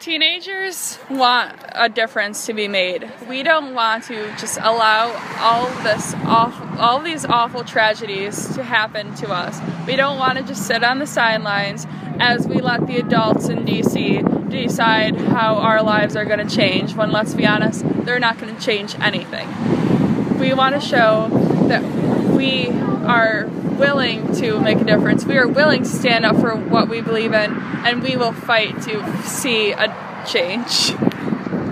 Teenagers want a difference to be made. We don't want to just allow all this awful, all these awful tragedies to happen to us. We don't want to just sit on the sidelines as we let the adults in DC decide how our lives are going to change. When let's be honest, they're not going to change anything. We want to show that we are willing to make a difference. We are willing to stand up for what we believe in, and we will fight to see a change.